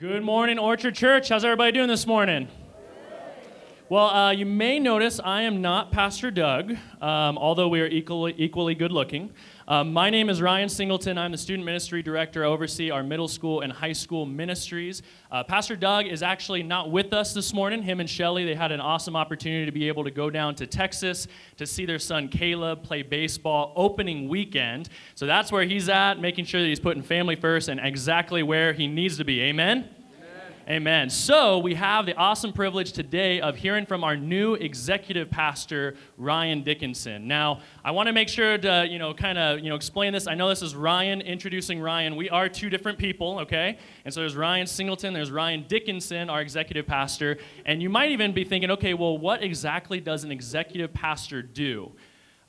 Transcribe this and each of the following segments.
Good morning, Orchard Church. How's everybody doing this morning? Well, uh, you may notice I am not Pastor Doug, um, although we are equally, equally good looking. Um, my name is Ryan Singleton. I'm the student ministry director. I oversee our middle school and high school ministries. Uh, Pastor Doug is actually not with us this morning. Him and Shelly, they had an awesome opportunity to be able to go down to Texas to see their son Caleb play baseball opening weekend. So that's where he's at, making sure that he's putting family first and exactly where he needs to be. Amen? Amen. So we have the awesome privilege today of hearing from our new executive pastor, Ryan Dickinson. Now, I want to make sure to, you know, kind of, you know, explain this. I know this is Ryan introducing Ryan. We are two different people, okay? And so there's Ryan Singleton, there's Ryan Dickinson, our executive pastor. And you might even be thinking, okay, well, what exactly does an executive pastor do?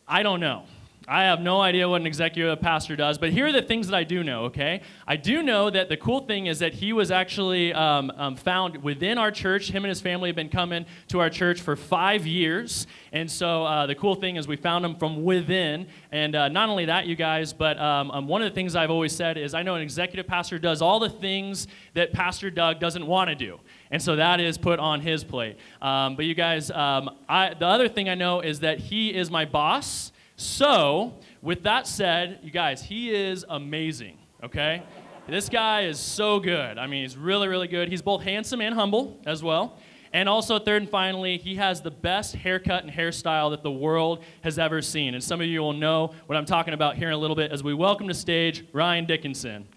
I don't know. I have no idea what an executive pastor does, but here are the things that I do know, okay? I do know that the cool thing is that he was actually um, um, found within our church. Him and his family have been coming to our church for five years. And so uh, the cool thing is we found him from within. And uh, not only that, you guys, but um, um, one of the things I've always said is I know an executive pastor does all the things that Pastor Doug doesn't want to do. And so that is put on his plate. Um, but you guys, um, I, the other thing I know is that he is my boss. So, with that said, you guys, he is amazing, okay? This guy is so good. I mean, he's really, really good. He's both handsome and humble as well. And also, third and finally, he has the best haircut and hairstyle that the world has ever seen. And some of you will know what I'm talking about here in a little bit as we welcome to stage Ryan Dickinson.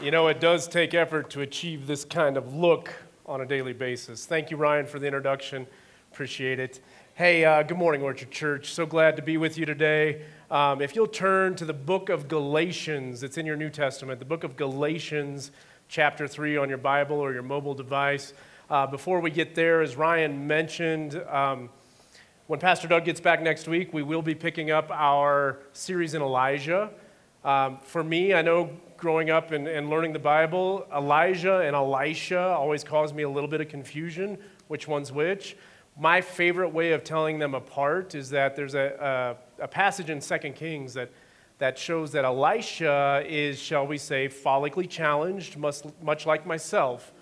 You know, it does take effort to achieve this kind of look on a daily basis. Thank you, Ryan, for the introduction. Appreciate it. Hey, uh, good morning, Orchard Church. So glad to be with you today. Um, if you'll turn to the book of Galatians, it's in your New Testament, the book of Galatians, chapter 3 on your Bible or your mobile device. Uh, before we get there, as Ryan mentioned, um, when Pastor Doug gets back next week, we will be picking up our series in Elijah. Um, for me, I know growing up and, and learning the Bible, Elijah and Elisha always caused me a little bit of confusion, which one's which. My favorite way of telling them apart is that there's a, a, a passage in 2 Kings that, that shows that Elisha is, shall we say, follically challenged, much, much like myself.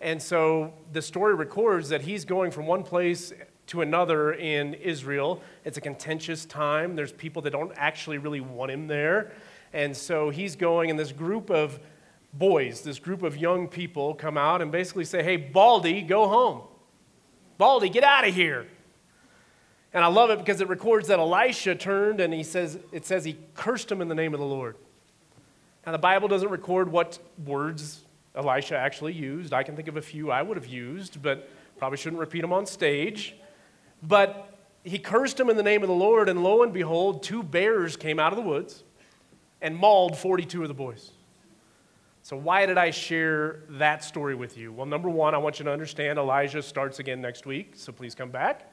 And so the story records that he's going from one place to another in Israel. It's a contentious time. There's people that don't actually really want him there. And so he's going, and this group of boys, this group of young people come out and basically say, Hey, Baldy, go home. Baldy, get out of here. And I love it because it records that Elisha turned and he says, it says he cursed him in the name of the Lord. Now, the Bible doesn't record what words Elisha actually used. I can think of a few I would have used, but probably shouldn't repeat them on stage. But he cursed him in the name of the Lord, and lo and behold, two bears came out of the woods and mauled 42 of the boys. So, why did I share that story with you? Well, number one, I want you to understand Elijah starts again next week, so please come back.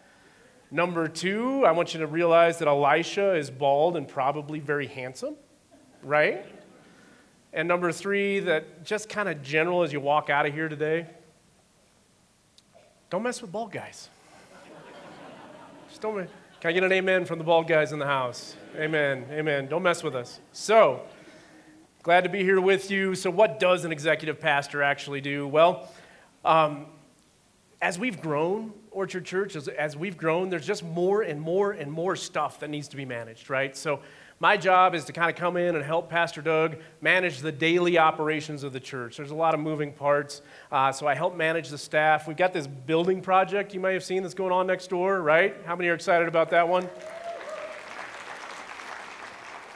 Number two, I want you to realize that Elisha is bald and probably very handsome, right? And number three, that just kind of general as you walk out of here today, don't mess with bald guys. Just don't. Can I get an amen from the bald guys in the house? Amen. Amen. Don't mess with us. So, glad to be here with you. So, what does an executive pastor actually do? Well, um, as we've grown, Orchard Church, as, as we've grown, there's just more and more and more stuff that needs to be managed, right? So, my job is to kind of come in and help Pastor Doug manage the daily operations of the church. There's a lot of moving parts, uh, so I help manage the staff. We've got this building project you may have seen that's going on next door, right? How many are excited about that one?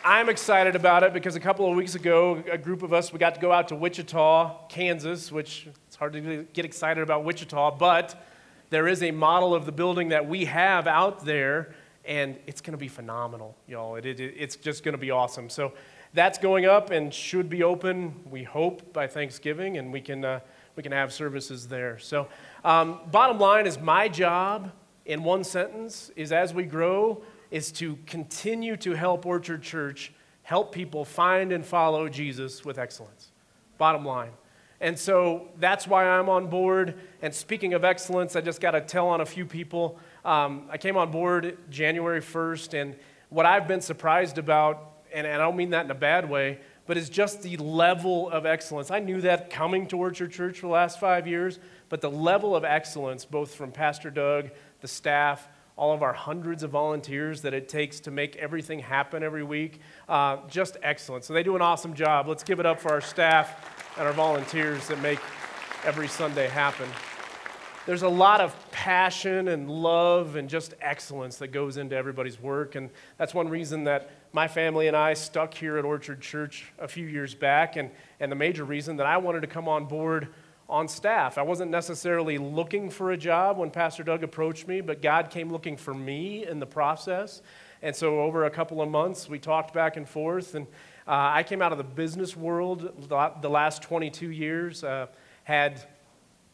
I'm excited about it because a couple of weeks ago, a group of us, we got to go out to Wichita, Kansas, which it's hard to get excited about Wichita, but there is a model of the building that we have out there, and it's going to be phenomenal, y'all. It, it, it's just going to be awesome. So that's going up and should be open, we hope, by Thanksgiving, and we can, uh, we can have services there. So, um, bottom line is my job in one sentence is as we grow, is to continue to help Orchard Church help people find and follow Jesus with excellence. Bottom line. And so that's why I'm on board. And speaking of excellence, I just got to tell on a few people. Um, I came on board January 1st, and what I've been surprised about and, and I don't mean that in a bad way, but is just the level of excellence. I knew that coming to Orchard Church for the last five years, but the level of excellence, both from Pastor Doug, the staff, all of our hundreds of volunteers that it takes to make everything happen every week, uh, just excellent. So they do an awesome job. Let's give it up for our staff and our volunteers that make every Sunday happen. There's a lot of passion and love and just excellence that goes into everybody's work. And that's one reason that my family and I stuck here at Orchard Church a few years back, and, and the major reason that I wanted to come on board on staff. I wasn't necessarily looking for a job when Pastor Doug approached me, but God came looking for me in the process. And so, over a couple of months, we talked back and forth. And uh, I came out of the business world the last 22 years, uh, had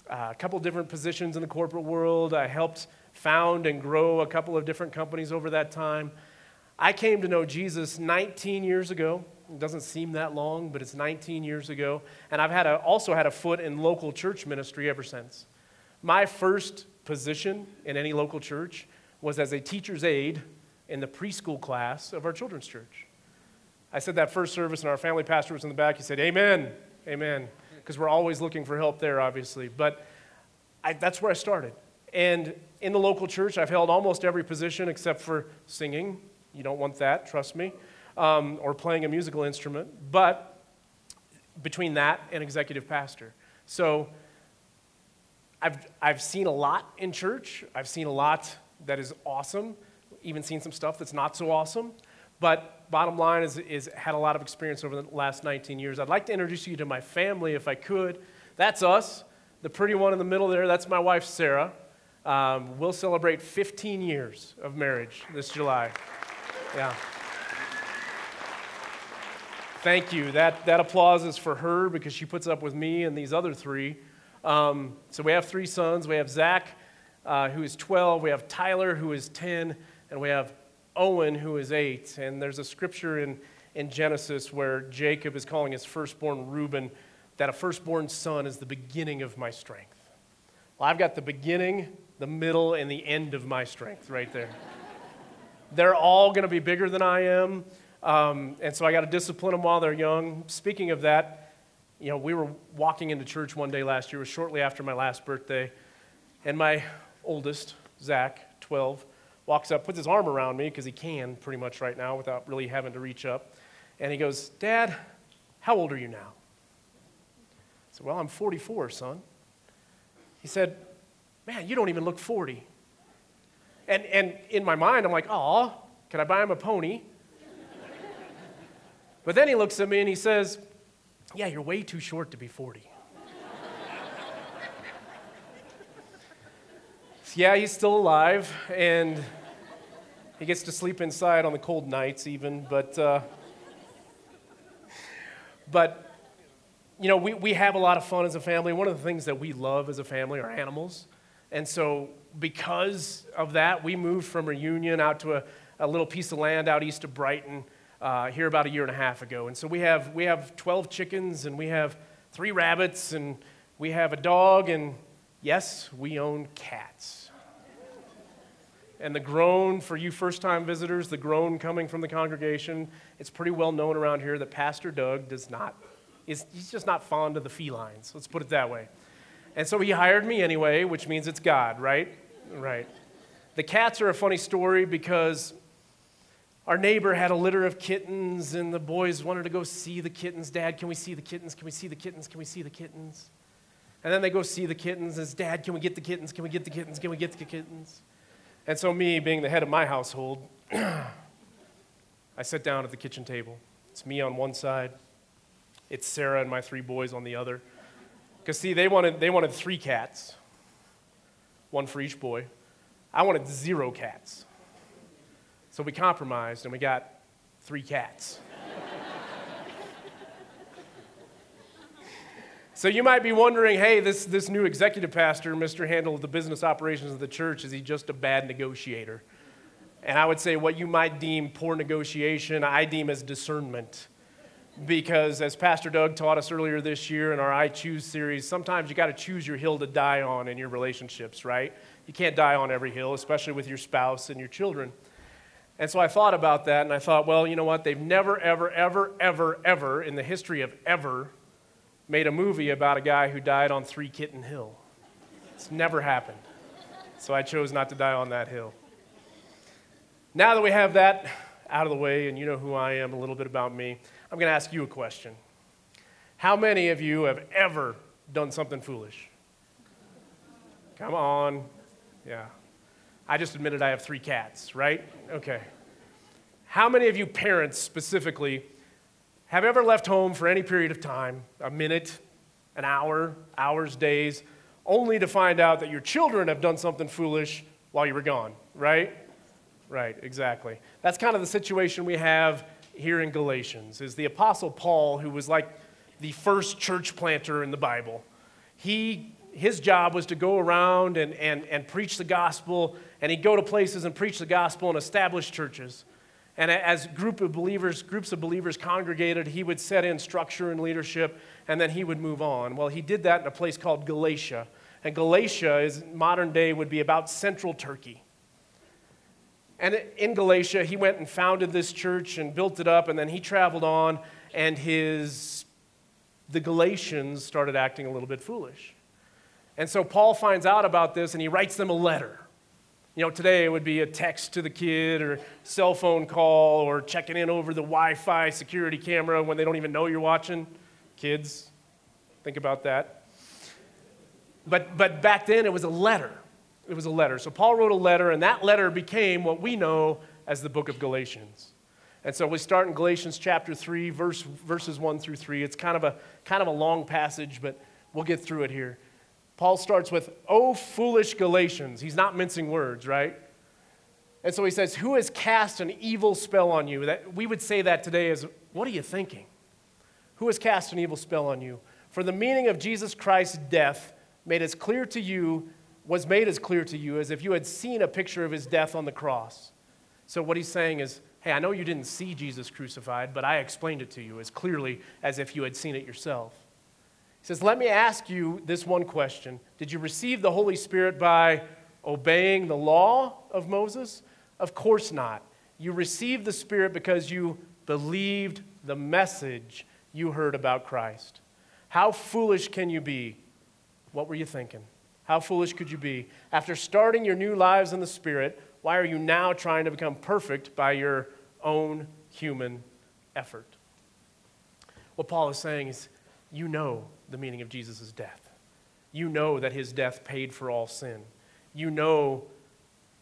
uh, a couple different positions in the corporate world. I helped found and grow a couple of different companies over that time. I came to know Jesus 19 years ago. It doesn't seem that long, but it's 19 years ago. And I've had a, also had a foot in local church ministry ever since. My first position in any local church was as a teacher's aide in the preschool class of our children's church. I said that first service, and our family pastor was in the back. He said, Amen, amen, because we're always looking for help there, obviously. But I, that's where I started. And in the local church, I've held almost every position except for singing. You don't want that, trust me um, or playing a musical instrument, but between that and executive pastor. So I've, I've seen a lot in church. I've seen a lot that is awesome, even seen some stuff that's not so awesome. But bottom line is, is had a lot of experience over the last 19 years. I'd like to introduce you to my family if I could. That's us. The pretty one in the middle there, that's my wife, Sarah. Um, we'll celebrate 15 years of marriage this July. Yeah. Thank you. That, that applause is for her because she puts up with me and these other three. Um, so we have three sons. We have Zach, uh, who is 12. We have Tyler, who is 10. And we have Owen, who is 8. And there's a scripture in, in Genesis where Jacob is calling his firstborn Reuben that a firstborn son is the beginning of my strength. Well, I've got the beginning, the middle, and the end of my strength right there. They're all going to be bigger than I am. Um, and so I got to discipline them while they're young. Speaking of that, you know, we were walking into church one day last year, it was shortly after my last birthday, and my oldest, Zach, 12, walks up, puts his arm around me, because he can pretty much right now without really having to reach up. And he goes, Dad, how old are you now? I said, Well, I'm 44, son. He said, Man, you don't even look 40. And, and in my mind, I'm like, Aw, can I buy him a pony? But then he looks at me and he says, Yeah, you're way too short to be 40. Yeah, he's still alive, and he gets to sleep inside on the cold nights, even. But, uh, but you know, we, we have a lot of fun as a family. One of the things that we love as a family are animals. And so, because of that, we moved from Reunion out to a, a little piece of land out east of Brighton uh, here about a year and a half ago. And so we have, we have 12 chickens and we have three rabbits and we have a dog and yes, we own cats. And the groan, for you first time visitors, the groan coming from the congregation, it's pretty well known around here that Pastor Doug does not, is, he's just not fond of the felines. Let's put it that way. And so he hired me anyway, which means it's God, right? Right. The cats are a funny story because our neighbor had a litter of kittens, and the boys wanted to go see the kittens. Dad, can we see the kittens? Can we see the kittens? Can we see the kittens? And then they go see the kittens. And As Dad, can we get the kittens? Can we get the kittens? Can we get the kittens? And so, me being the head of my household, I sit down at the kitchen table. It's me on one side, it's Sarah and my three boys on the other. Because, see, they wanted, they wanted three cats, one for each boy. I wanted zero cats. So we compromised and we got three cats. So you might be wondering hey, this, this new executive pastor, Mr. Handle of the business operations of the church, is he just a bad negotiator? And I would say what you might deem poor negotiation, I deem as discernment. Because as Pastor Doug taught us earlier this year in our I Choose series, sometimes you got to choose your hill to die on in your relationships, right? You can't die on every hill, especially with your spouse and your children. And so I thought about that and I thought, well, you know what? They've never, ever, ever, ever, ever in the history of ever made a movie about a guy who died on Three Kitten Hill. It's never happened. So I chose not to die on that hill. Now that we have that out of the way and you know who I am, a little bit about me, I'm going to ask you a question. How many of you have ever done something foolish? Come on. Yeah. I just admitted I have three cats, right? Okay. How many of you parents specifically have you ever left home for any period of time, a minute, an hour, hours, days, only to find out that your children have done something foolish while you were gone, right? Right, exactly. That's kind of the situation we have here in Galatians. Is the apostle Paul who was like the first church planter in the Bible. He his job was to go around and, and, and preach the gospel, and he'd go to places and preach the gospel and establish churches. And as group of believers, groups of believers congregated, he would set in structure and leadership, and then he would move on. Well, he did that in a place called Galatia. And Galatia is modern day would be about central Turkey. And in Galatia, he went and founded this church and built it up, and then he traveled on, and his the Galatians started acting a little bit foolish. And so Paul finds out about this and he writes them a letter. You know, today it would be a text to the kid or cell phone call or checking in over the Wi Fi security camera when they don't even know you're watching. Kids, think about that. But, but back then it was a letter. It was a letter. So Paul wrote a letter, and that letter became what we know as the book of Galatians. And so we start in Galatians chapter 3, verse, verses 1 through 3. It's kind of, a, kind of a long passage, but we'll get through it here. Paul starts with, Oh, foolish Galatians. He's not mincing words, right? And so he says, Who has cast an evil spell on you? That, we would say that today is, What are you thinking? Who has cast an evil spell on you? For the meaning of Jesus Christ's death made as clear to you, was made as clear to you as if you had seen a picture of his death on the cross. So what he's saying is, Hey, I know you didn't see Jesus crucified, but I explained it to you as clearly as if you had seen it yourself. He says, Let me ask you this one question Did you receive the Holy Spirit by obeying the law of Moses? Of course not. You received the Spirit because you believed the message you heard about Christ. How foolish can you be? What were you thinking? How foolish could you be? After starting your new lives in the Spirit, why are you now trying to become perfect by your own human effort? What Paul is saying is, you know the meaning of Jesus' death. You know that his death paid for all sin. You know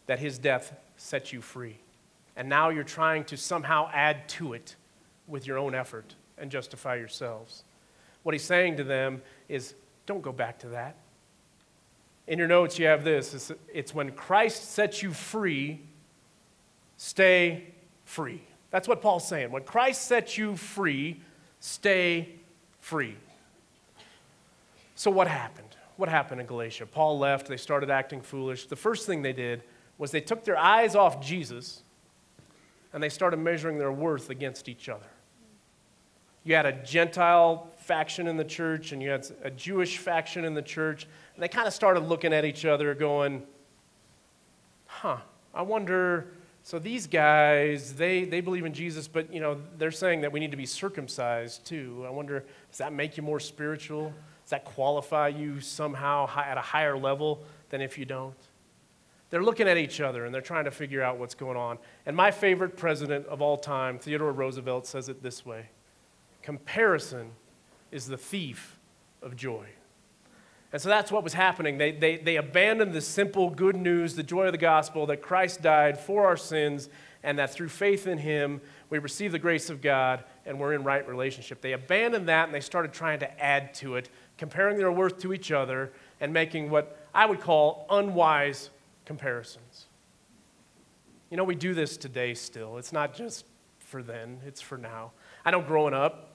that his death set you free. And now you're trying to somehow add to it with your own effort and justify yourselves. What he's saying to them is don't go back to that. In your notes, you have this it's, it's when Christ sets you free, stay free. That's what Paul's saying. When Christ sets you free, stay free. So, what happened? What happened in Galatia? Paul left, they started acting foolish. The first thing they did was they took their eyes off Jesus and they started measuring their worth against each other. You had a Gentile faction in the church and you had a Jewish faction in the church, and they kind of started looking at each other going, huh, I wonder. So these guys, they, they believe in Jesus, but you know, they're saying that we need to be circumcised too. I wonder, does that make you more spiritual? That qualify you somehow at a higher level than if you don't? They're looking at each other and they're trying to figure out what's going on. And my favorite president of all time, Theodore Roosevelt, says it this way Comparison is the thief of joy. And so that's what was happening. They, they, they abandoned the simple good news, the joy of the gospel that Christ died for our sins, and that through faith in him, we receive the grace of God and we're in right relationship. They abandoned that and they started trying to add to it comparing their worth to each other, and making what I would call unwise comparisons. You know, we do this today still. It's not just for then, it's for now. I know growing up,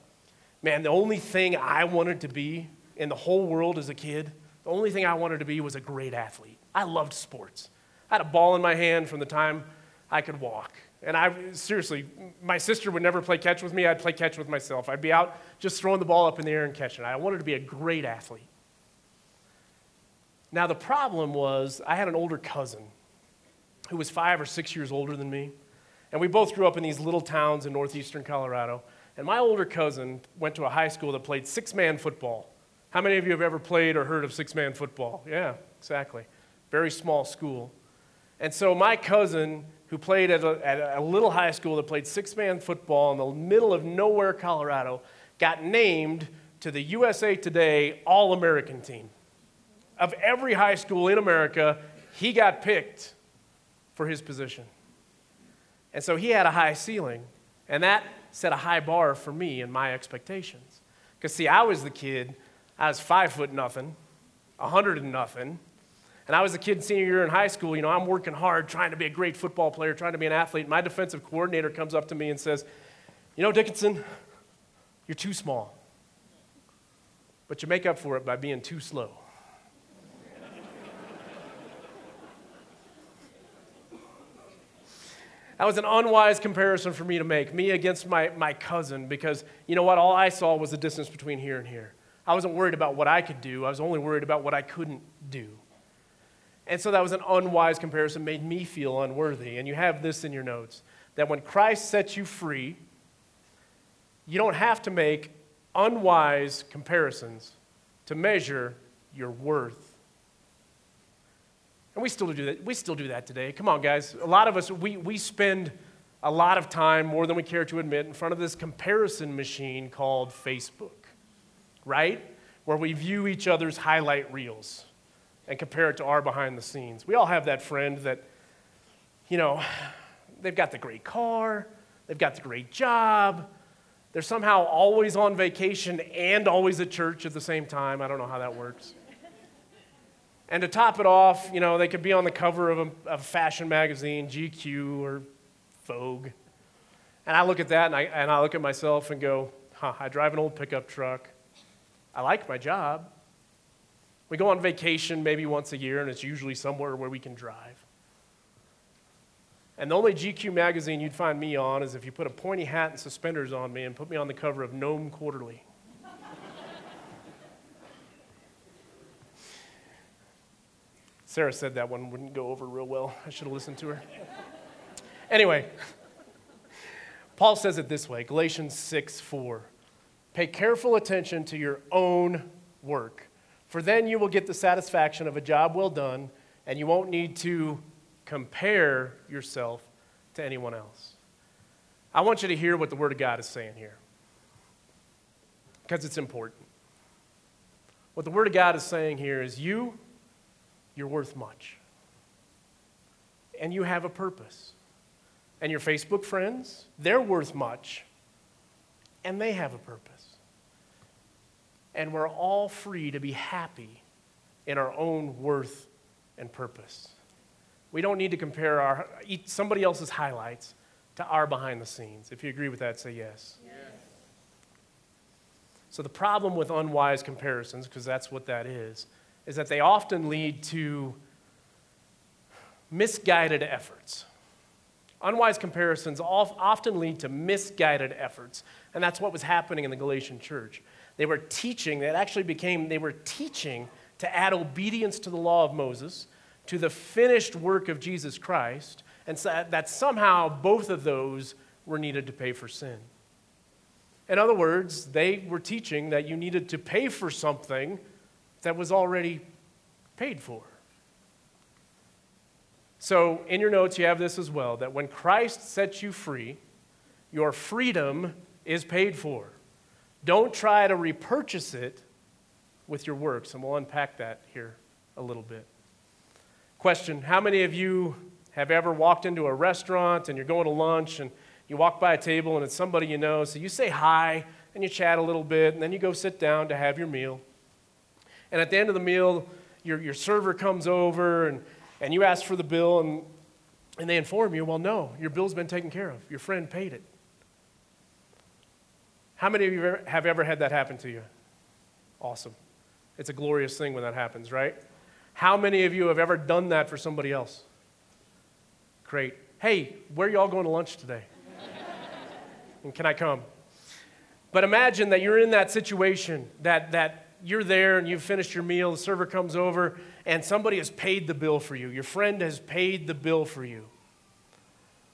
man, the only thing I wanted to be in the whole world as a kid, the only thing I wanted to be was a great athlete. I loved sports. I had a ball in my hand from the time I could walk. And I seriously, my sister would never play catch with me. I'd play catch with myself. I'd be out just throwing the ball up in the air and catching. I wanted to be a great athlete. Now, the problem was I had an older cousin who was five or six years older than me. And we both grew up in these little towns in northeastern Colorado. And my older cousin went to a high school that played six man football. How many of you have ever played or heard of six man football? Yeah, exactly. Very small school. And so my cousin, who played at a, at a little high school that played six man football in the middle of nowhere, Colorado, got named to the USA Today All American team. Of every high school in America, he got picked for his position. And so he had a high ceiling, and that set a high bar for me and my expectations. Because, see, I was the kid, I was five foot nothing, a hundred and nothing. And I was a kid senior year in high school, you know, I'm working hard, trying to be a great football player, trying to be an athlete. My defensive coordinator comes up to me and says, You know, Dickinson, you're too small. But you make up for it by being too slow. That was an unwise comparison for me to make, me against my, my cousin, because you know what? All I saw was the distance between here and here. I wasn't worried about what I could do, I was only worried about what I couldn't do. And so that was an unwise comparison, made me feel unworthy. And you have this in your notes that when Christ sets you free, you don't have to make unwise comparisons to measure your worth. And we still do that. We still do that today. Come on, guys. A lot of us, we, we spend a lot of time, more than we care to admit, in front of this comparison machine called Facebook, right? Where we view each other's highlight reels and compare it to our behind the scenes. We all have that friend that, you know, they've got the great car, they've got the great job, they're somehow always on vacation and always at church at the same time. I don't know how that works. And to top it off, you know, they could be on the cover of a, a fashion magazine, GQ or Vogue. And I look at that and I, and I look at myself and go, huh, I drive an old pickup truck. I like my job. We go on vacation maybe once a year, and it's usually somewhere where we can drive. And the only GQ magazine you'd find me on is if you put a pointy hat and suspenders on me and put me on the cover of Gnome Quarterly. Sarah said that one wouldn't go over real well. I should have listened to her. Anyway, Paul says it this way Galatians 6 4. Pay careful attention to your own work, for then you will get the satisfaction of a job well done, and you won't need to compare yourself to anyone else. I want you to hear what the Word of God is saying here because it's important. What the Word of God is saying here is you, you're worth much. And you have a purpose. And your Facebook friends, they're worth much. And they have a purpose. And we're all free to be happy in our own worth and purpose. We don't need to compare our, somebody else's highlights to our behind the scenes. If you agree with that, say yes. yes. So, the problem with unwise comparisons, because that's what that is, is that they often lead to misguided efforts. Unwise comparisons often lead to misguided efforts, and that's what was happening in the Galatian church. They were teaching, that actually became, they were teaching to add obedience to the law of Moses to the finished work of Jesus Christ, and so that somehow both of those were needed to pay for sin. In other words, they were teaching that you needed to pay for something that was already paid for. So, in your notes, you have this as well that when Christ sets you free, your freedom is paid for. Don't try to repurchase it with your works, and we'll unpack that here a little bit. Question How many of you have ever walked into a restaurant and you're going to lunch and you walk by a table and it's somebody you know? So you say hi and you chat a little bit and then you go sit down to have your meal. And at the end of the meal, your, your server comes over and, and you ask for the bill and, and they inform you, well, no, your bill's been taken care of. Your friend paid it. How many of you have ever had that happen to you? Awesome. It's a glorious thing when that happens, right? How many of you have ever done that for somebody else? Great. Hey, where are y'all going to lunch today? and can I come? But imagine that you're in that situation, that, that you're there and you've finished your meal, the server comes over, and somebody has paid the bill for you. Your friend has paid the bill for you.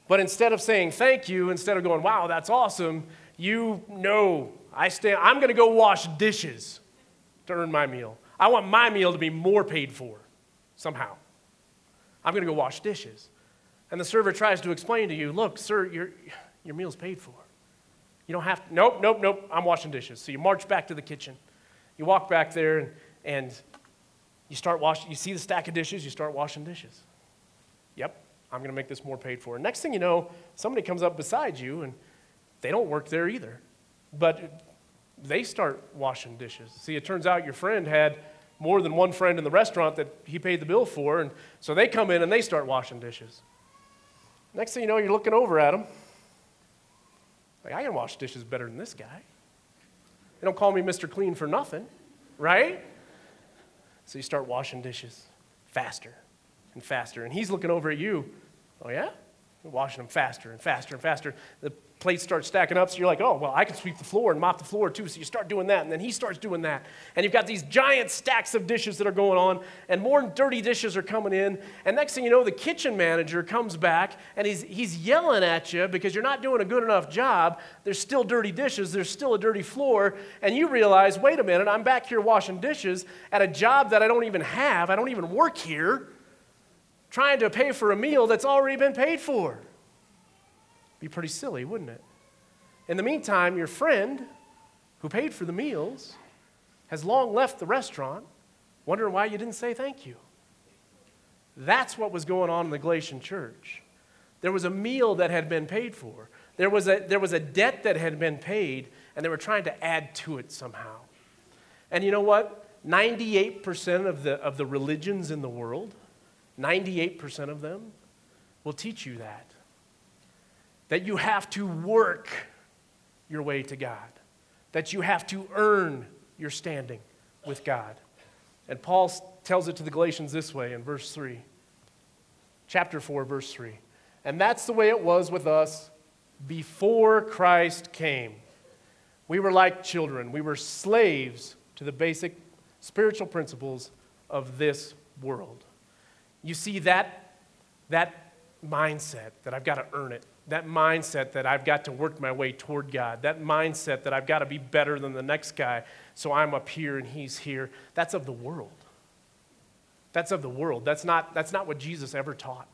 But instead of saying thank you, instead of going, wow, that's awesome, you know, I stand, I'm going to go wash dishes to earn my meal. I want my meal to be more paid for somehow. I'm going to go wash dishes. And the server tries to explain to you, look, sir, your, your meal's paid for. You don't have to, nope, nope, nope, I'm washing dishes. So you march back to the kitchen. You walk back there and, and you start washing, you see the stack of dishes, you start washing dishes. Yep, I'm going to make this more paid for. Next thing you know, somebody comes up beside you and they don't work there either. But they start washing dishes. See, it turns out your friend had more than one friend in the restaurant that he paid the bill for, and so they come in and they start washing dishes. Next thing you know, you're looking over at them. Like, I can wash dishes better than this guy. They don't call me Mr. Clean for nothing, right? So you start washing dishes faster and faster. And he's looking over at you. Oh, yeah? You're washing them faster and faster and faster. The plates start stacking up, so you're like, oh, well, I can sweep the floor and mop the floor too. So you start doing that, and then he starts doing that. And you've got these giant stacks of dishes that are going on, and more dirty dishes are coming in. And next thing you know, the kitchen manager comes back and he's, he's yelling at you because you're not doing a good enough job. There's still dirty dishes, there's still a dirty floor. And you realize, wait a minute, I'm back here washing dishes at a job that I don't even have, I don't even work here, trying to pay for a meal that's already been paid for. Be pretty silly, wouldn't it? In the meantime, your friend who paid for the meals has long left the restaurant, wondering why you didn't say thank you. That's what was going on in the Galatian church. There was a meal that had been paid for, there was a, there was a debt that had been paid, and they were trying to add to it somehow. And you know what? 98% of the, of the religions in the world, 98% of them will teach you that that you have to work your way to God, that you have to earn your standing with God. And Paul tells it to the Galatians this way in verse 3, chapter 4, verse 3. And that's the way it was with us before Christ came. We were like children, we were slaves to the basic spiritual principles of this world. You see, that, that mindset that I've got to earn it, that mindset that I've got to work my way toward God, that mindset that I've got to be better than the next guy, so I'm up here and he's here, that's of the world. That's of the world. That's not, that's not what Jesus ever taught.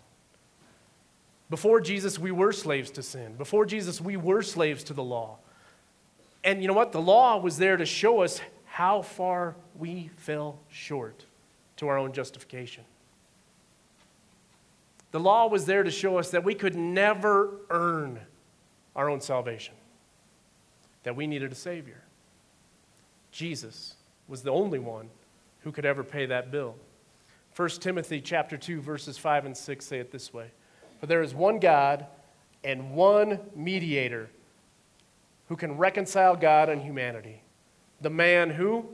Before Jesus, we were slaves to sin. Before Jesus, we were slaves to the law. And you know what? The law was there to show us how far we fell short to our own justification. The law was there to show us that we could never earn our own salvation, that we needed a Savior. Jesus was the only one who could ever pay that bill. 1 Timothy chapter 2 verses 5 and 6 say it this way. For there is one God and one mediator who can reconcile God and humanity. The man who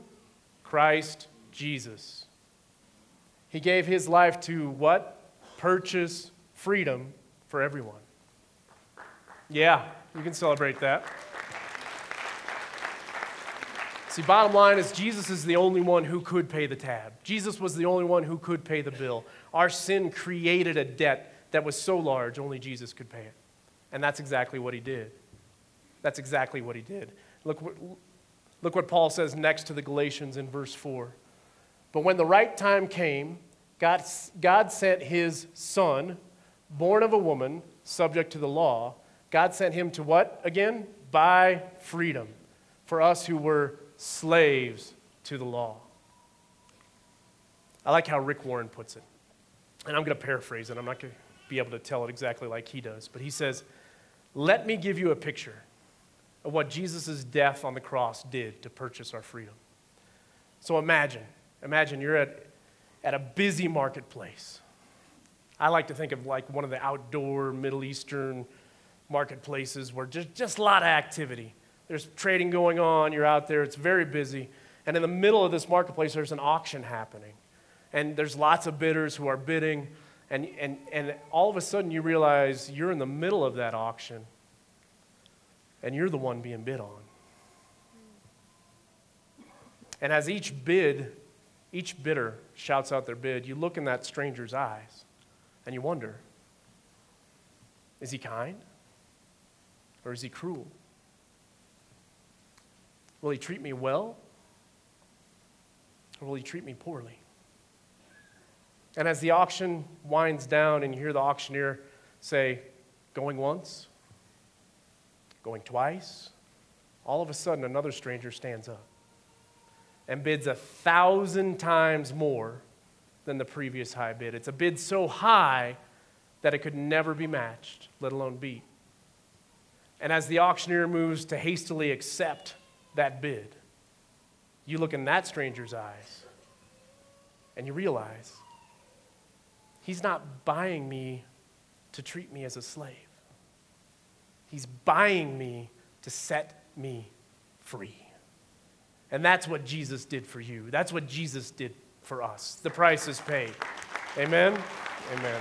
Christ Jesus. He gave his life to what? Purchase freedom for everyone. Yeah, you can celebrate that. See, bottom line is Jesus is the only one who could pay the tab. Jesus was the only one who could pay the bill. Our sin created a debt that was so large, only Jesus could pay it. And that's exactly what he did. That's exactly what he did. Look what, look what Paul says next to the Galatians in verse 4. But when the right time came, God, God sent his son, born of a woman, subject to the law. God sent him to what again? Buy freedom for us who were slaves to the law. I like how Rick Warren puts it. And I'm going to paraphrase it. I'm not going to be able to tell it exactly like he does. But he says, Let me give you a picture of what Jesus' death on the cross did to purchase our freedom. So imagine, imagine you're at at a busy marketplace. I like to think of like one of the outdoor Middle Eastern marketplaces where just, just a lot of activity. There's trading going on, you're out there, it's very busy. And in the middle of this marketplace, there's an auction happening. And there's lots of bidders who are bidding. And, and, and all of a sudden, you realize you're in the middle of that auction and you're the one being bid on. And as each bid each bidder shouts out their bid, you look in that stranger's eyes and you wonder Is he kind? Or is he cruel? Will he treat me well? Or will he treat me poorly? And as the auction winds down and you hear the auctioneer say, going once, going twice, all of a sudden another stranger stands up and bids a thousand times more than the previous high bid. It's a bid so high that it could never be matched, let alone beat. And as the auctioneer moves to hastily accept that bid, you look in that stranger's eyes and you realize he's not buying me to treat me as a slave. He's buying me to set me free. And that's what Jesus did for you. That's what Jesus did for us. The price is paid. Amen? Amen.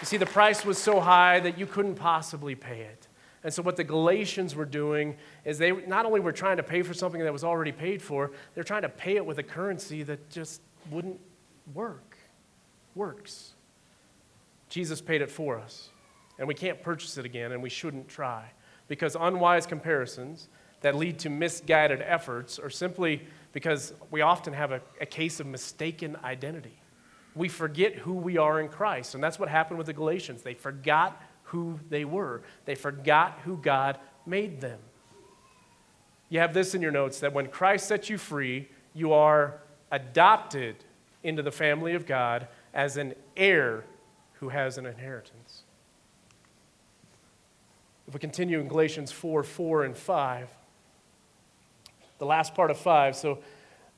You see, the price was so high that you couldn't possibly pay it. And so, what the Galatians were doing is they not only were trying to pay for something that was already paid for, they're trying to pay it with a currency that just wouldn't work. Works. Jesus paid it for us. And we can't purchase it again, and we shouldn't try. Because unwise comparisons that lead to misguided efforts or simply because we often have a, a case of mistaken identity. We forget who we are in Christ. And that's what happened with the Galatians. They forgot who they were, they forgot who God made them. You have this in your notes that when Christ sets you free, you are adopted into the family of God as an heir who has an inheritance. If we continue in Galatians 4 4 and 5, the last part of 5. So,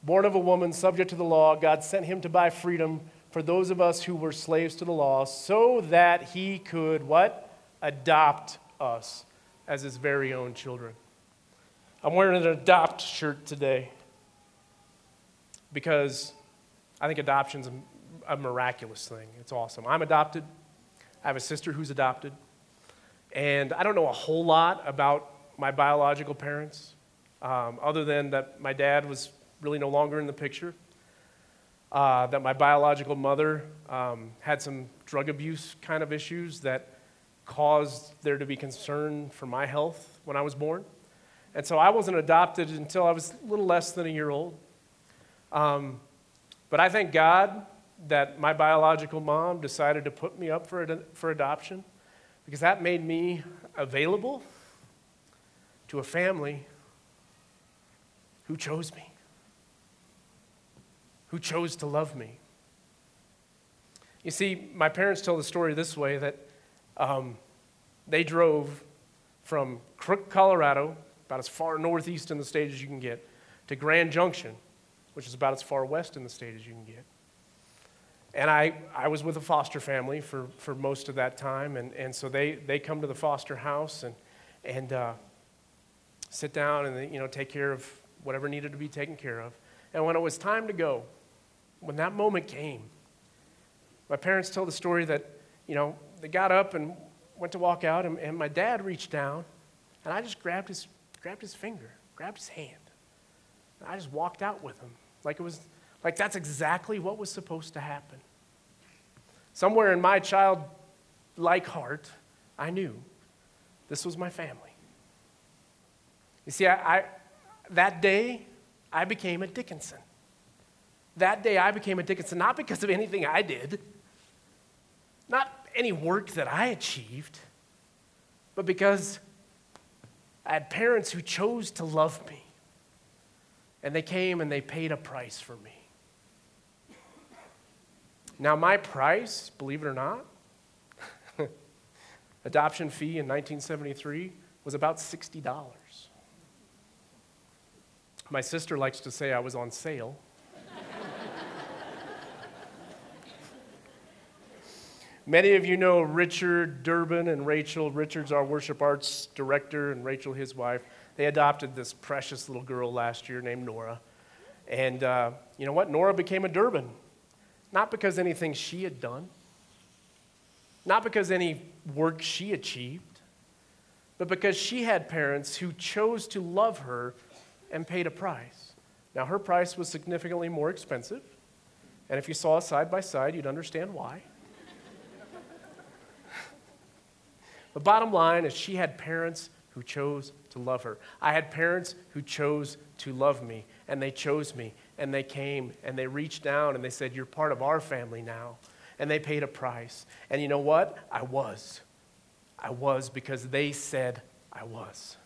born of a woman, subject to the law, God sent him to buy freedom for those of us who were slaves to the law, so that he could what? Adopt us as his very own children. I'm wearing an adopt shirt today because I think adoption's a, a miraculous thing. It's awesome. I'm adopted. I have a sister who's adopted. And I don't know a whole lot about my biological parents, um, other than that my dad was really no longer in the picture, uh, that my biological mother um, had some drug abuse kind of issues that caused there to be concern for my health when I was born. And so I wasn't adopted until I was a little less than a year old. Um, but I thank God that my biological mom decided to put me up for, ad- for adoption because that made me available to a family who chose me, who chose to love me. You see, my parents tell the story this way that um, they drove from Crook, Colorado, about as far northeast in the state as you can get, to Grand Junction, which is about as far west in the state as you can get. And I, I was with a foster family for, for most of that time. And, and so they, they come to the foster house and, and uh, sit down and they, you know, take care of whatever needed to be taken care of. And when it was time to go, when that moment came, my parents tell the story that, you know, they got up and went to walk out, and, and my dad reached down, and I just grabbed his, grabbed his finger, grabbed his hand. And I just walked out with him like it was like that's exactly what was supposed to happen. Somewhere in my childlike heart, I knew this was my family. You see, I, I, that day, I became a Dickinson. That day, I became a Dickinson, not because of anything I did, not any work that I achieved, but because I had parents who chose to love me. And they came and they paid a price for me. Now, my price, believe it or not, adoption fee in 1973 was about $60. My sister likes to say I was on sale. Many of you know Richard Durbin and Rachel. Richard's our worship arts director, and Rachel, his wife. They adopted this precious little girl last year named Nora. And uh, you know what? Nora became a Durbin. Not because anything she had done, not because any work she achieved, but because she had parents who chose to love her and paid a price. Now, her price was significantly more expensive, and if you saw us side by side, you'd understand why. The bottom line is she had parents who chose to love her. I had parents who chose to love me, and they chose me, and they came, and they reached down, and they said, You're part of our family now. And they paid a price. And you know what? I was. I was because they said I was.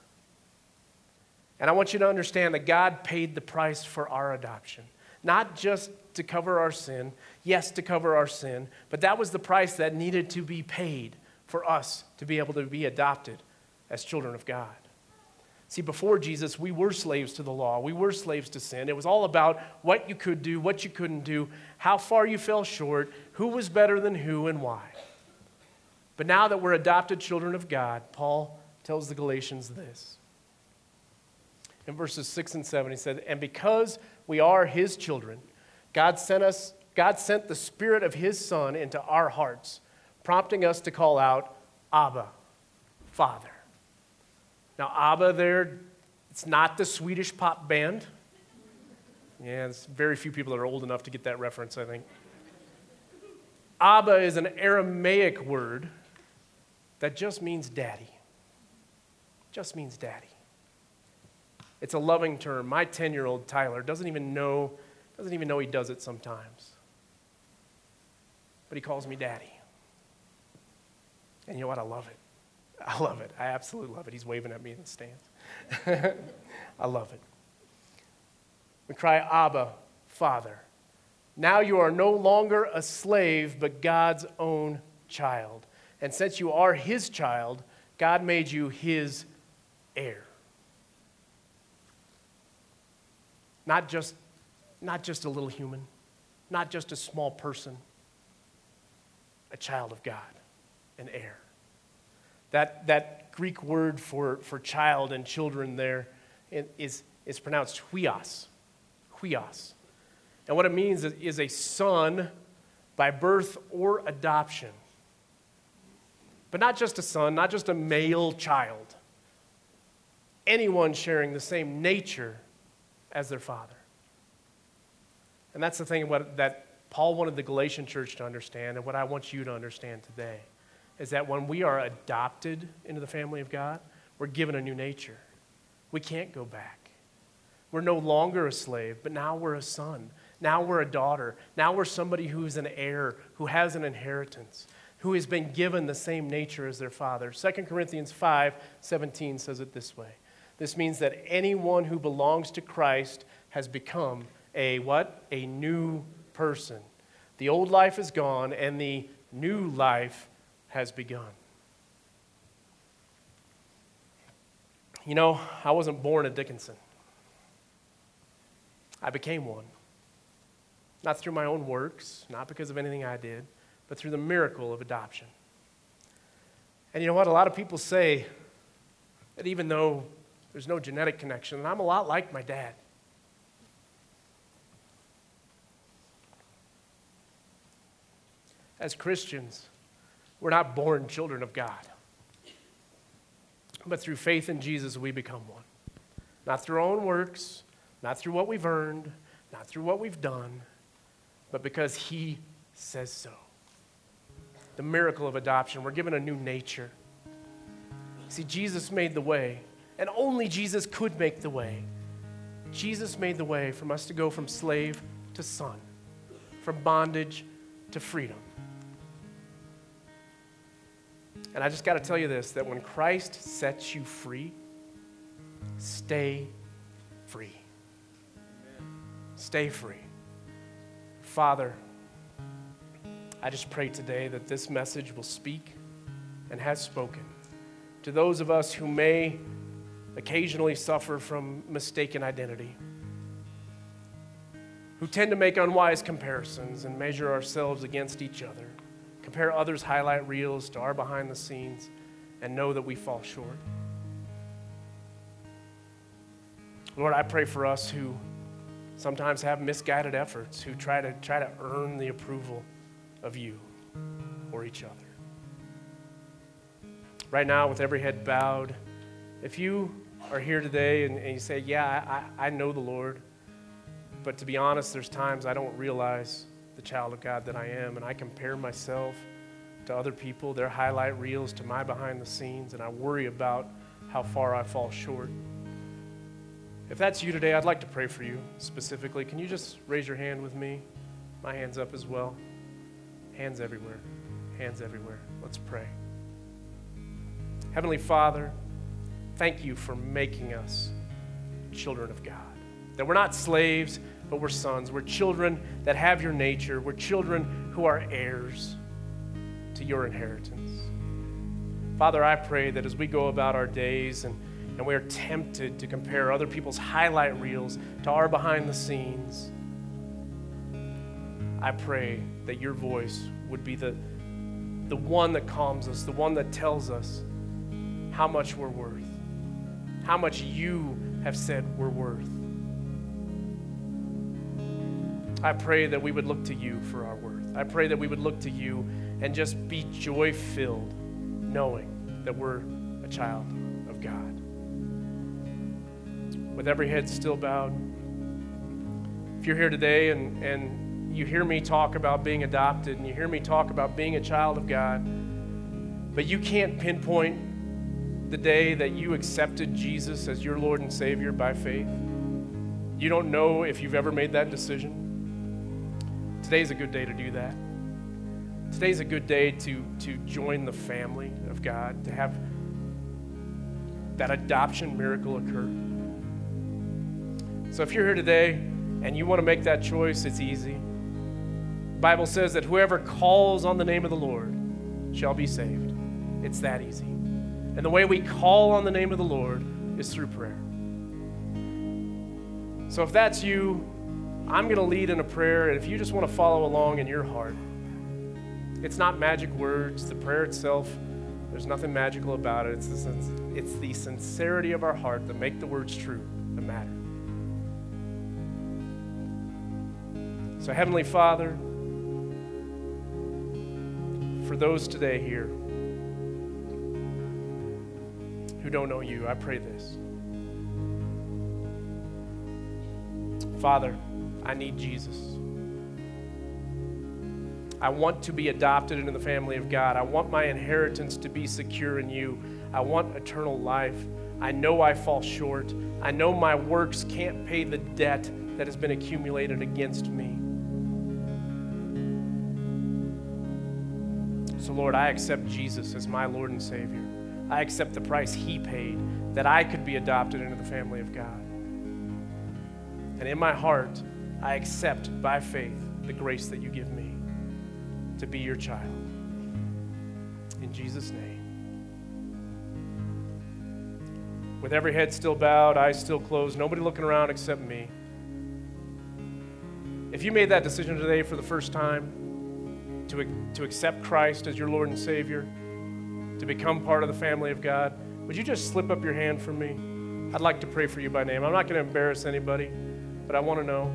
And I want you to understand that God paid the price for our adoption, not just to cover our sin, yes, to cover our sin, but that was the price that needed to be paid for us to be able to be adopted as children of God. See, before Jesus, we were slaves to the law. We were slaves to sin. It was all about what you could do, what you couldn't do, how far you fell short, who was better than who, and why. But now that we're adopted children of God, Paul tells the Galatians this. In verses 6 and 7, he said, And because we are his children, God sent us, God sent the Spirit of his Son into our hearts, prompting us to call out, Abba, Father. Now, ABBA there, it's not the Swedish pop band. Yeah, there's very few people that are old enough to get that reference, I think. Abba is an Aramaic word that just means daddy. Just means daddy. It's a loving term. My 10 year old Tyler doesn't even know, doesn't even know he does it sometimes. But he calls me daddy. And you know what? I love it. I love it. I absolutely love it. He's waving at me in the stands. I love it. We cry, Abba, Father. Now you are no longer a slave, but God's own child. And since you are his child, God made you his heir. Not just, not just a little human, not just a small person, a child of God, an heir. That, that Greek word for, for child and children there is, is pronounced huios. Huios. And what it means is, is a son by birth or adoption. But not just a son, not just a male child. Anyone sharing the same nature as their father. And that's the thing what, that Paul wanted the Galatian church to understand, and what I want you to understand today is that when we are adopted into the family of God, we're given a new nature. We can't go back. We're no longer a slave, but now we're a son. Now we're a daughter. Now we're somebody who's an heir, who has an inheritance, who has been given the same nature as their father. 2 Corinthians 5 17 says it this way. This means that anyone who belongs to Christ has become a what? A new person. The old life is gone and the new life has begun. You know, I wasn't born a Dickinson. I became one. Not through my own works, not because of anything I did, but through the miracle of adoption. And you know what? A lot of people say that even though there's no genetic connection, And I'm a lot like my dad. As Christians, we're not born children of God. But through faith in Jesus, we become one. Not through our own works, not through what we've earned, not through what we've done, but because He says so. The miracle of adoption, we're given a new nature. See, Jesus made the way, and only Jesus could make the way. Jesus made the way for us to go from slave to son, from bondage to freedom. And I just got to tell you this that when Christ sets you free, stay free. Stay free. Father, I just pray today that this message will speak and has spoken to those of us who may occasionally suffer from mistaken identity, who tend to make unwise comparisons and measure ourselves against each other compare others' highlight reels to our behind the scenes, and know that we fall short. Lord, I pray for us who sometimes have misguided efforts, who try to try to earn the approval of you or each other. Right now, with every head bowed, if you are here today and, and you say, Yeah, I, I know the Lord, but to be honest, there's times I don't realize the child of God that I am, and I compare myself to other people, their highlight reels, to my behind the scenes, and I worry about how far I fall short. If that's you today, I'd like to pray for you specifically. Can you just raise your hand with me? My hand's up as well. Hands everywhere. Hands everywhere. Let's pray. Heavenly Father, thank you for making us children of God. That we're not slaves, but we're sons. We're children that have your nature. We're children who are heirs to your inheritance. Father, I pray that as we go about our days and, and we are tempted to compare other people's highlight reels to our behind the scenes, I pray that your voice would be the, the one that calms us, the one that tells us how much we're worth, how much you have said we're worth. I pray that we would look to you for our worth. I pray that we would look to you and just be joy filled, knowing that we're a child of God. With every head still bowed, if you're here today and, and you hear me talk about being adopted and you hear me talk about being a child of God, but you can't pinpoint the day that you accepted Jesus as your Lord and Savior by faith, you don't know if you've ever made that decision. Today's a good day to do that. Today's a good day to, to join the family of God, to have that adoption miracle occur. So if you're here today and you want to make that choice, it's easy. The Bible says that whoever calls on the name of the Lord shall be saved. It's that easy. And the way we call on the name of the Lord is through prayer. So if that's you, I'm going to lead in a prayer, and if you just want to follow along in your heart, it's not magic words. The prayer itself, there's nothing magical about it. It's the, it's the sincerity of our heart that make the words true that matter. So, Heavenly Father, for those today here don't know you, I pray this. Father, I need Jesus. I want to be adopted into the family of God. I want my inheritance to be secure in you. I want eternal life. I know I fall short. I know my works can't pay the debt that has been accumulated against me. So, Lord, I accept Jesus as my Lord and Savior. I accept the price He paid that I could be adopted into the family of God. And in my heart, I accept by faith the grace that you give me to be your child. In Jesus' name. With every head still bowed, eyes still closed, nobody looking around except me. If you made that decision today for the first time to, to accept Christ as your Lord and Savior, to become part of the family of God, would you just slip up your hand for me? I'd like to pray for you by name. I'm not going to embarrass anybody, but I want to know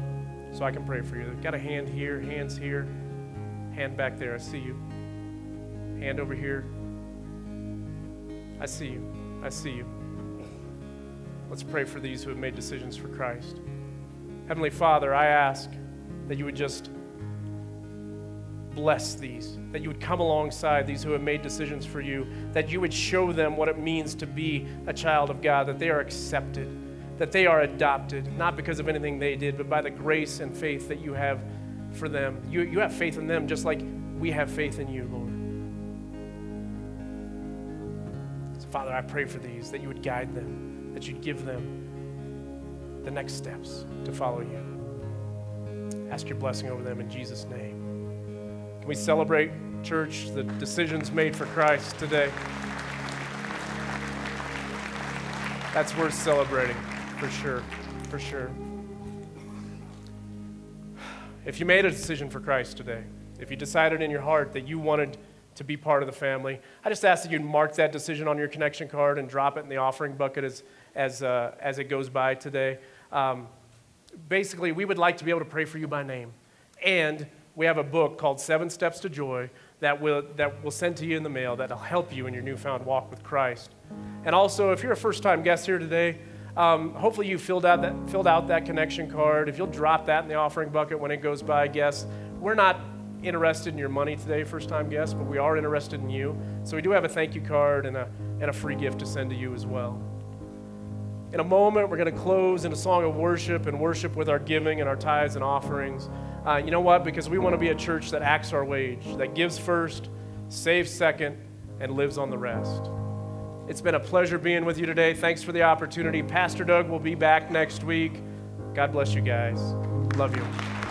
so I can pray for you. I've Got a hand here, hands here, hand back there. I see you. Hand over here. I see you. I see you. Let's pray for these who have made decisions for Christ. Heavenly Father, I ask that you would just bless these, that you would come alongside these who have made decisions for you, that you would show them what it means to be a child of God, that they are accepted, that they are adopted, not because of anything they did, but by the grace and faith that you have for them. You, you have faith in them just like we have faith in you, Lord. So, Father, I pray for these, that you would guide them, that you'd give them the next steps to follow you. Ask your blessing over them in Jesus' name. Can we celebrate, church, the decisions made for Christ today? That's worth celebrating, for sure, for sure. If you made a decision for Christ today, if you decided in your heart that you wanted to be part of the family, I just ask that you mark that decision on your connection card and drop it in the offering bucket as, as, uh, as it goes by today. Um, basically, we would like to be able to pray for you by name. And we have a book called Seven Steps to Joy that will, that will send to you in the mail that'll help you in your newfound walk with Christ. And also, if you're a first time guest here today, um, hopefully you filled out, that, filled out that connection card. If you'll drop that in the offering bucket when it goes by, guests, we're not interested in your money today, first time guest, but we are interested in you. So we do have a thank you card and a, and a free gift to send to you as well. In a moment, we're going to close in a song of worship and worship with our giving and our tithes and offerings. Uh, you know what? Because we want to be a church that acts our wage, that gives first, saves second, and lives on the rest. It's been a pleasure being with you today. Thanks for the opportunity. Pastor Doug will be back next week. God bless you guys. Love you.